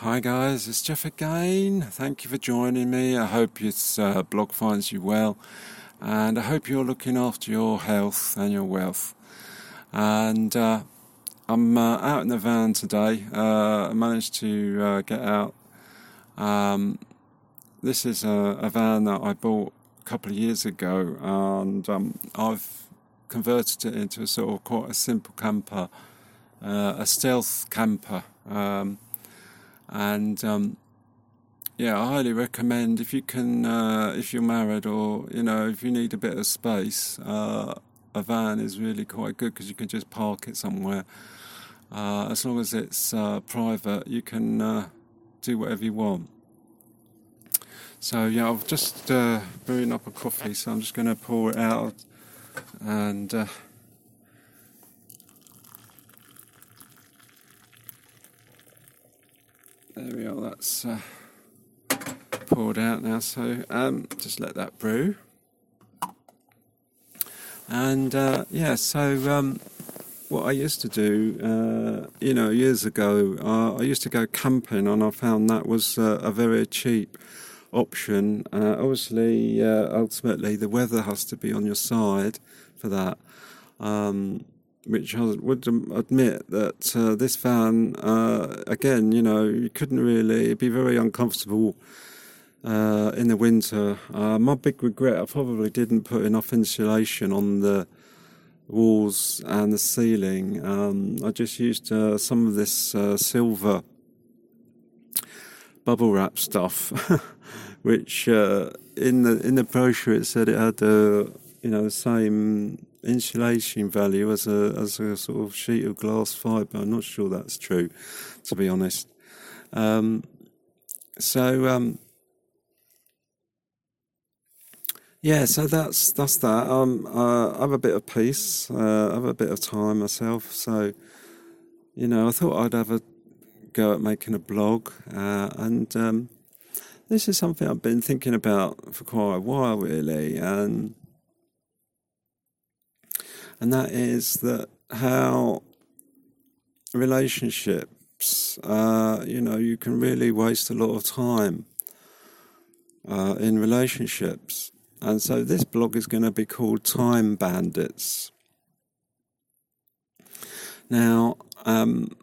Hi guys, it's Jeff again. Thank you for joining me. I hope this uh, blog finds you well, and I hope you're looking after your health and your wealth. And uh, I'm uh, out in the van today. Uh, I managed to uh, get out. Um, this is a, a, van that I bought a couple of years ago, and um, I've converted it into a sort of quite a simple camper, uh, a stealth camper. Um, and um, yeah, I highly recommend if you can, uh, if you're married or you know if you need a bit of space, uh, a van is really quite good because you can just park it somewhere. Uh, as long as it's uh, private, you can uh, do whatever you want. So yeah, I've just uh, brewing up a coffee, so I'm just going to pour it out and. There we are, that's uh, poured out now, so um, just let that brew. And uh, yeah, so um, what I used to do, uh, you know, years ago, uh, I used to go camping and I found that was uh, a very cheap option. Uh, obviously, ultimately, the weather has to be on your side for that. Um, which I would admit that uh, this van, uh, again, you know, you couldn't really be very uncomfortable uh, in the winter. Uh, my big regret, I probably didn't put enough insulation on the walls and the ceiling. Um, I just used uh, some of this uh, silver bubble wrap stuff, which in the in the brochure it said it had the you know the same insulation value as a as a sort of sheet of glass fibre. I'm not sure that's true, to be honest. Um, so um, yeah, so that's that's that. Um, uh, I have a bit of peace. Uh, I have a bit of time myself. So you know, I thought I'd have a go at making a blog, uh, and um, this is something I've been thinking about for quite a while, really, and and that is that how relationships, uh, you know, you can really waste a lot of time uh, in relationships. And so this blog is going to be called Time Bandits. Now, um,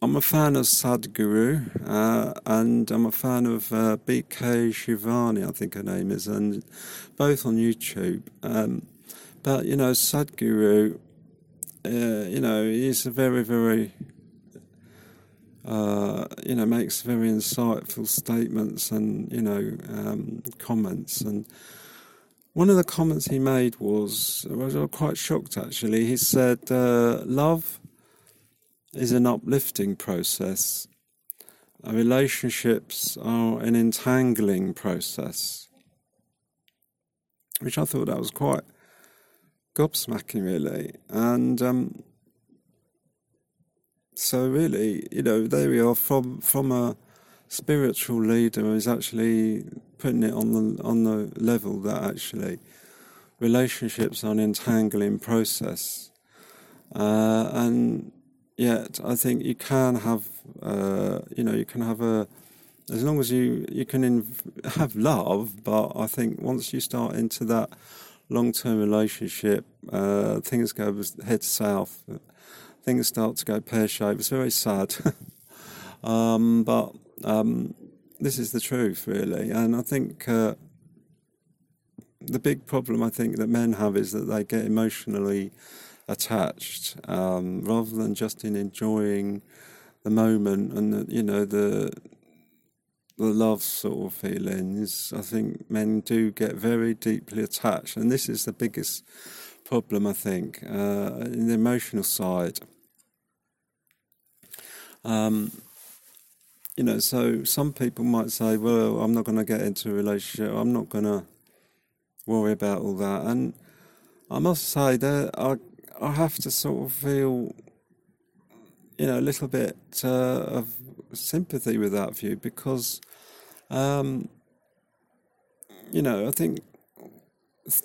I'm a fan of Sadhguru, uh, and I'm a fan of uh, BK Shivani, I think her name is, and both on YouTube. Um, but you know, Sadhguru, uh, you know, he's a very, very, uh, you know, makes very insightful statements and you know um, comments. And one of the comments he made was, I was quite shocked actually. He said, uh, "Love is an uplifting process. relationships are an entangling process." Which I thought that was quite gobsmacking, really. And um, so, really, you know, there we are from from a spiritual leader who's actually putting it on the on the level that actually relationships are an entangling process, uh, and yet I think you can have, uh, you know, you can have a as long as you you can inv- have love, but I think once you start into that long term relationship, uh, things go head south. Things start to go pear shaped. It's very sad. um, but um, this is the truth, really. And I think uh, the big problem I think that men have is that they get emotionally attached um, rather than just in enjoying the moment and the, you know the the love sort of feelings, I think men do get very deeply attached, and this is the biggest problem, I think, uh, in the emotional side. Um, you know, so some people might say, well, I'm not going to get into a relationship, I'm not going to worry about all that. And I must say that I, I have to sort of feel, you know, a little bit uh, of sympathy with that view because, um, you know, I think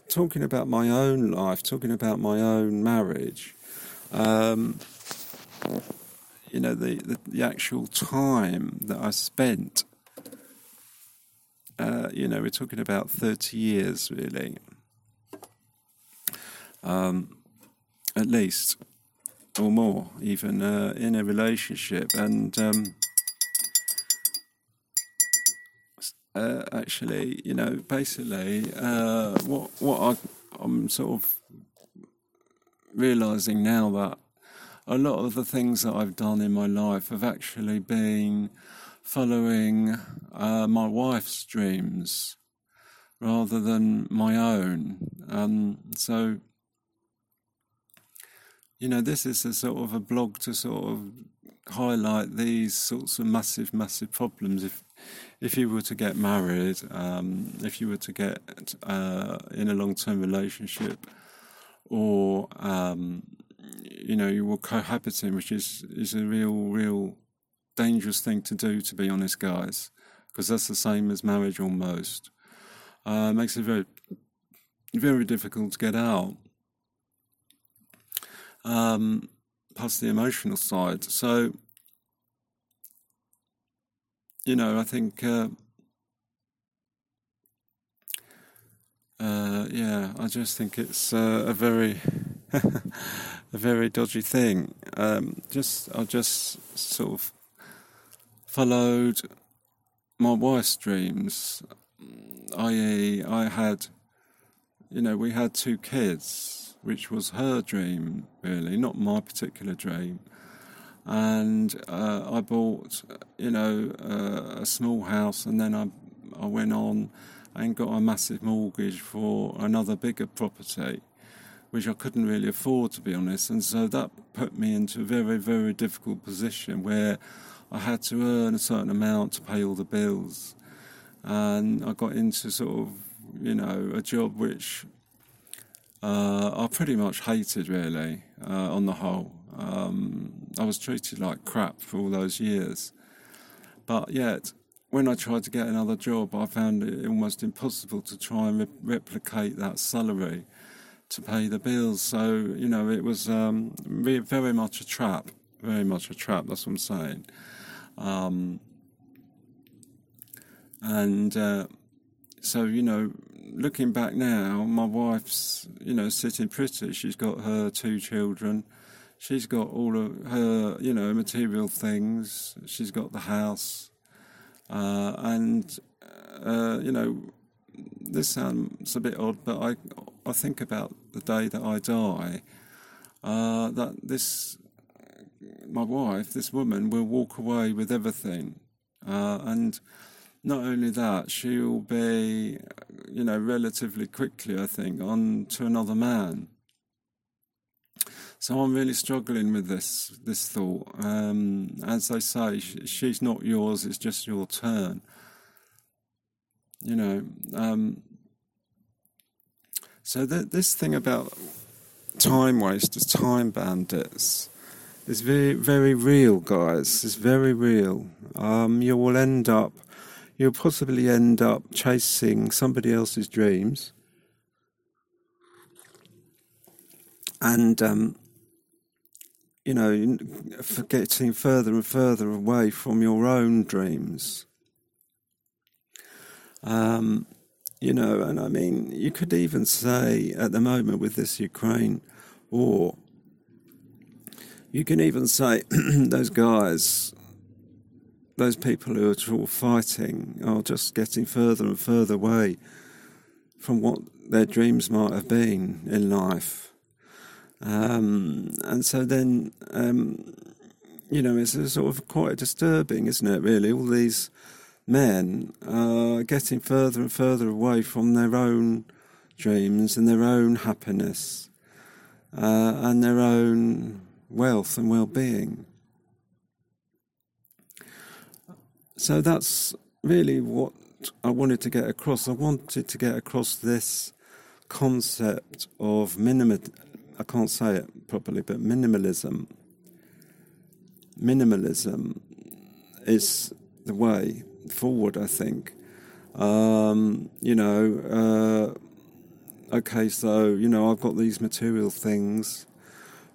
talking about my own life, talking about my own marriage, um, you know, the, the, the actual time that I spent. Uh, you know, we're talking about 30 years, really. Um, at least, or more, even uh, in a relationship. And um, uh, actually, you know, basically, uh, what what I, I'm sort of realizing now that a lot of the things that I've done in my life have actually been following uh, my wife's dreams rather than my own. Um, so, you know, this is a sort of a blog to sort of highlight these sorts of massive, massive problems. If if you were to get married, um, if you were to get uh, in a long-term relationship, or um, you know you were cohabiting, which is is a real real dangerous thing to do, to be honest, guys, because that's the same as marriage almost. Uh, makes it very very difficult to get out. Um, plus the emotional side. So, you know, I think. Uh, Uh, yeah, I just think it's uh, a very, a very dodgy thing. Um, just I just sort of followed my wife's dreams, i.e., I had, you know, we had two kids, which was her dream really, not my particular dream. And uh, I bought, you know, uh, a small house, and then I I went on and got a massive mortgage for another bigger property, which I couldn't really afford, to be honest. And so that put me into a very, very difficult position where I had to earn a certain amount to pay all the bills. And I got into sort of, you know, a job which uh, I pretty much hated, really, uh, on the whole. Um, I was treated like crap for all those years. But yet, when I tried to get another job, I found it almost impossible to try and re- replicate that salary to pay the bills. So, you know, it was um, very much a trap, very much a trap, that's what I'm saying. Um, and uh, so, you know, looking back now, my wife's, you know, sitting pretty. She's got her two children. She's got all of her, you know, material things. She's got the house uh, and, uh, you know, this sounds a bit odd, but I, I think about the day that I die, uh, that this, my wife, this woman, will walk away with everything. Uh, and not only that, she'll be, you know, relatively quickly, I think, on to another man. So I'm really struggling with this this thought. Um, as they say, she's not yours; it's just your turn. You know. Um, so th- this thing about time wasters, time bandits, is very very real, guys. It's very real. Um, you will end up, you'll possibly end up chasing somebody else's dreams. And um, you know, getting further and further away from your own dreams. Um, you know, and I mean, you could even say at the moment with this Ukraine war, you can even say those guys, those people who are all fighting, are just getting further and further away from what their dreams might have been in life. Um, and so then, um, you know, it's sort of quite disturbing, isn't it, really? All these men are getting further and further away from their own dreams and their own happiness uh, and their own wealth and well being. So that's really what I wanted to get across. I wanted to get across this concept of minimum, I can't say it properly, but minimalism. Minimalism is the way forward, I think. Um, you know, uh, okay, so, you know, I've got these material things,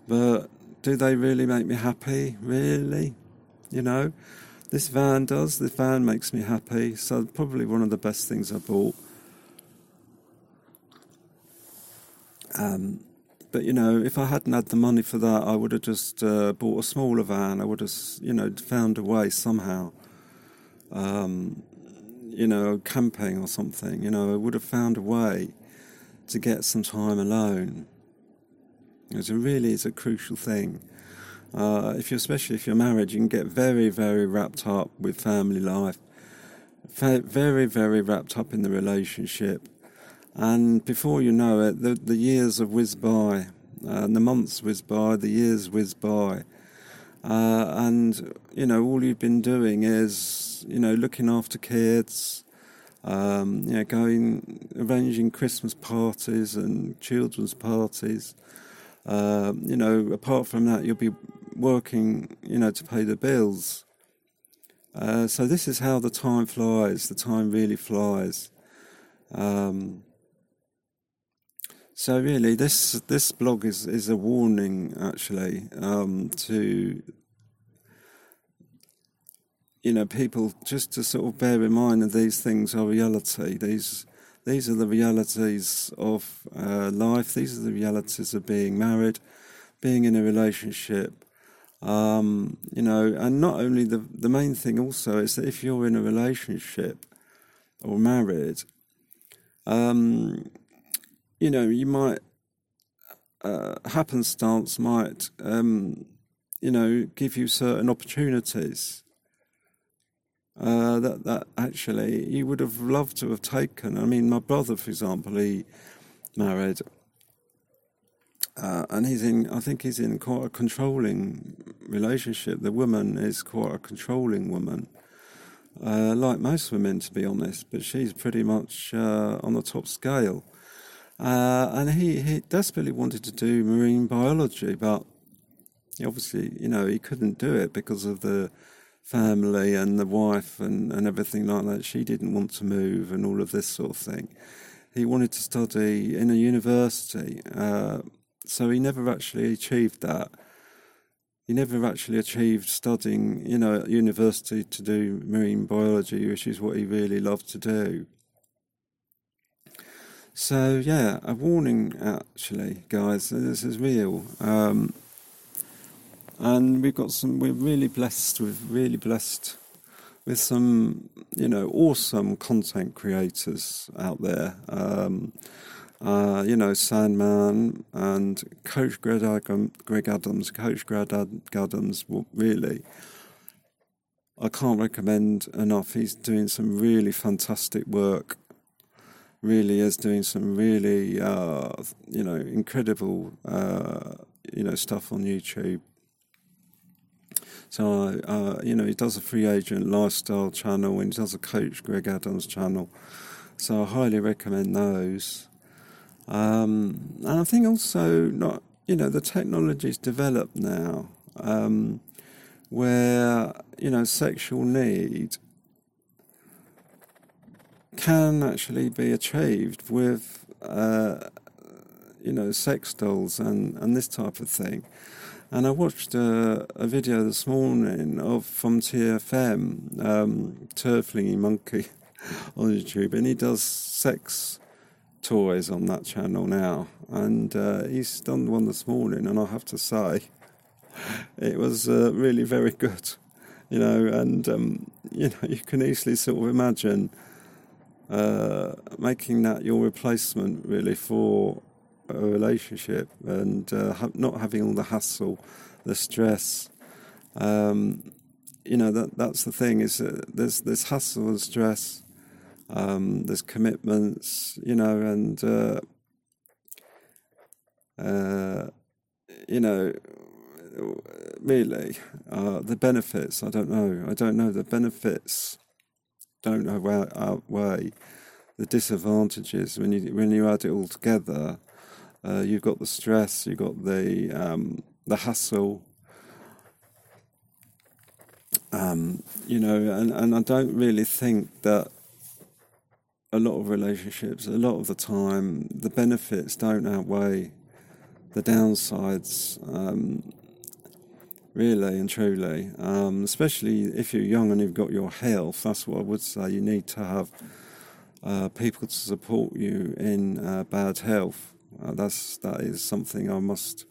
but do they really make me happy? Really? You know, this van does. This van makes me happy. So probably one of the best things I bought. Um, but you know, if I hadn't had the money for that, I would have just uh, bought a smaller van. I would have, you know, found a way somehow. Um, you know, camping or something. You know, I would have found a way to get some time alone. It's a really is a crucial thing. Uh, if you, especially if you're married, you can get very, very wrapped up with family life, very, very wrapped up in the relationship, and before you know it, the, the years have whizzed by, uh, the months whizzed by, the years whizzed by, uh, and you know all you've been doing is you know looking after kids, um, you know going arranging Christmas parties and children's parties. Uh, you know, apart from that, you'll be working, you know, to pay the bills. Uh, so this is how the time flies. The time really flies. Um, so really, this this blog is is a warning, actually, um, to you know people just to sort of bear in mind that these things are reality. These these are the realities of uh, life. These are the realities of being married, being in a relationship. Um, you know, and not only the the main thing also is that if you're in a relationship or married, um, you know, you might uh, happenstance might um, you know give you certain opportunities uh, that that actually you would have loved to have taken. I mean, my brother, for example, he married, uh, and he's in. I think he's in quite a controlling relationship. The woman is quite a controlling woman, uh, like most women, to be honest. But she's pretty much uh, on the top scale. Uh, and he, he desperately wanted to do marine biology, but obviously, you know, he couldn't do it because of the family and the wife and, and everything like that. She didn't want to move and all of this sort of thing. He wanted to study in a university, uh, so he never actually achieved that. He never actually achieved studying, you know, at university to do marine biology, which is what he really loved to do. So yeah, a warning actually, guys. This is real. Um, and we've got some. We're really blessed. We're really blessed with some, you know, awesome content creators out there. Um, uh, you know, Sandman and Coach Greg, Greg Adams. Coach Greg Adams, really, I can't recommend enough. He's doing some really fantastic work. Really is doing some really, uh, you know, incredible, uh, you know, stuff on YouTube. So, uh, you know, he does a free agent lifestyle channel and he does a coach Greg Adams channel. So I highly recommend those. Um, and I think also not, you know, the technology's developed now, um, where you know sexual need can actually be achieved with, uh, you know, sex dolls and and this type of thing. And I watched a, a video this morning of from TFM, um, Turd Flinging Monkey on YouTube, and he does sex toys on that channel now. And uh, he's done one this morning, and I have to say, it was uh, really very good, you know. And um, you know, you can easily sort of imagine uh, making that your replacement, really, for a relationship and uh, ha- not having all the hassle, the stress. Um, you know that that's the thing is there's there's hassle and stress, um, there's commitments, you know, and uh, uh, you know, really uh, the benefits. I don't know. I don't know the benefits. Don't outweigh the disadvantages when you when you add it all together. Uh, you've got the stress, you've got the um, the hassle. Um, you know, and, and I don't really think that a lot of relationships, a lot of the time, the benefits don't outweigh the downsides. Um, really and truly. Um, especially if you're young and you've got your health, that's what I would say. You need to have uh, people to support you in uh, bad health. Uh, that's that is something I must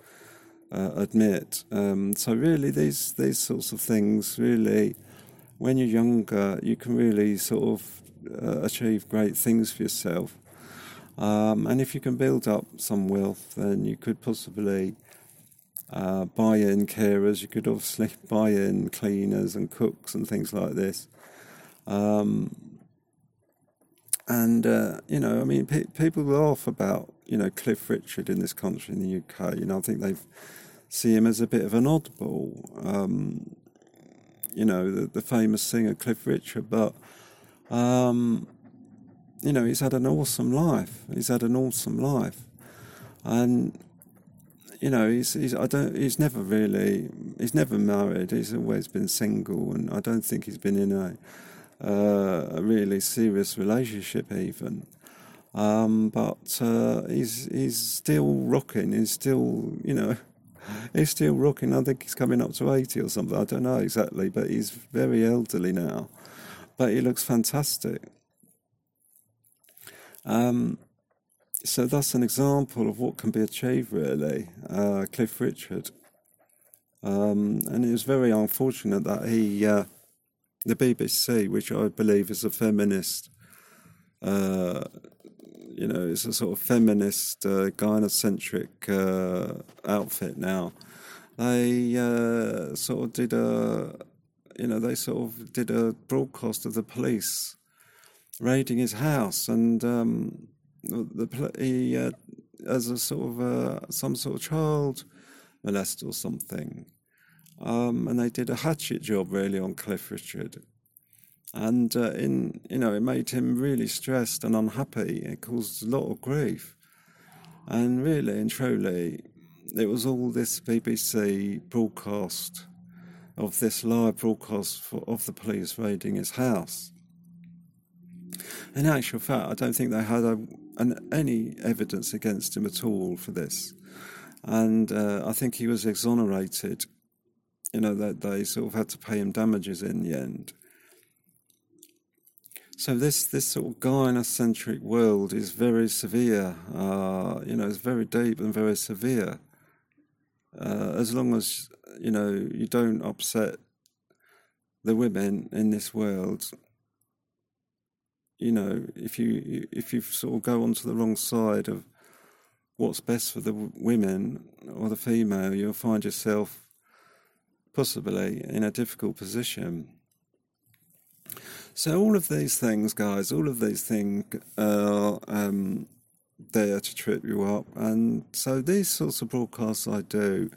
uh, admit. Um, so really, these these sorts of things really, when you're younger, you can really sort of uh, achieve great things for yourself. Um, and if you can build up some wealth, then you could possibly uh, buy in carers. You could obviously buy in cleaners and cooks and things like this. Um, and uh, you know, I mean, pe- people laugh about you know Cliff Richard in this country in the UK. You know, I think they see him as a bit of an oddball. Um, you know, the, the, famous singer Cliff Richard, but um, you know, he's had an awesome life. He's had an awesome life, and you know, he's, he's I don't he's never really he's never married. He's always been single, and I don't think he's been in a uh, a really serious relationship even. Um, but uh, he's he's still rocking. He's still you know he's still rocking. I think he's coming up to eighty or something. I don't know exactly, but he's very elderly now. But he looks fantastic. Um, so that's an example of what can be achieved, really. Uh, Cliff Richard. Um, and it was very unfortunate that he, uh, the BBC, which I believe is a feminist, uh, you know, it's a sort of feminist, uh, gynocentric uh, outfit now. They uh, sort of did a, you know, they sort of did a broadcast of the police raiding his house and. Um, the he uh, as a sort of uh, some sort of child molest or something, um, and they did a hatchet job really on Cliff Richard, and uh, in you know it made him really stressed and unhappy. It caused a lot of grief, and really and truly, it was all this BBC broadcast of this live broadcast for, of the police raiding his house. In actual fact, I don't think they had a and any evidence against him at all for this. And uh, I think he was exonerated. You know that they sort of had to pay him damages in the end. So this this sort of gynocentric world is very severe. Uh, you know, it's very deep and very severe. Uh, as long as you know you don't upset the women in this world, you know, if you if you sort of go onto the wrong side of what's best for the women or the female, you'll find yourself possibly in a difficult position. So all of these things, guys, all of these things are um, there to trip you up, and so these sorts of broadcasts I do,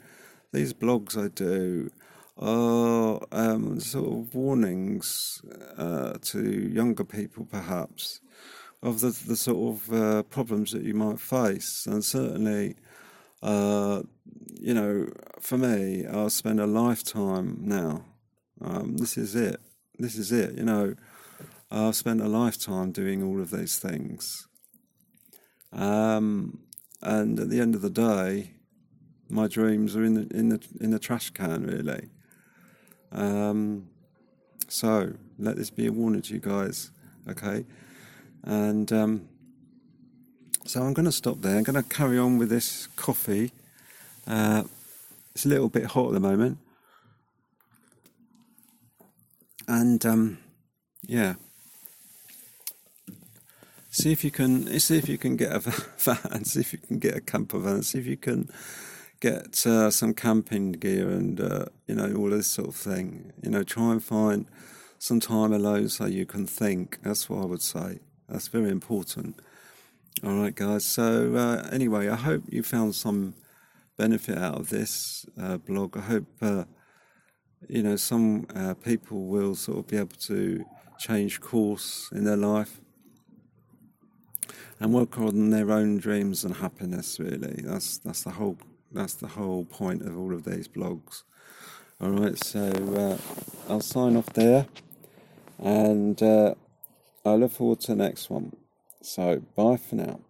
these blogs I do, are um, sort of warnings uh, to younger people, perhaps, of the, the sort of uh, problems that you might face. And certainly, uh, you know, for me, I'll spend a lifetime now. Um, this is it. This is it. You know, I've spent a lifetime doing all of these things. Um, and at the end of the day, my dreams are in the in the in the trash can, really. Um, so let this be a warning to you guys, okay? And um, so I'm going to stop there. I'm going to carry on with this coffee. Uh, it's a little bit hot at the moment, and um, yeah. See if you can see if you can get a van. See if you can get a camper van. See if you can get uh, some camping gear and uh, you know all this sort of thing. You know, try and find some time alone so you can think. That's what I would say. That's very important. All right, guys. So uh, anyway, I hope you found some benefit out of this uh, blog. I hope uh, you know some uh, people will sort of be able to change course in their life and work on their own dreams and happiness. Really, that's that's the whole that's the whole point of all of these blogs. All right, so uh, I'll sign off there, and uh, I look forward to the next one. So bye for now.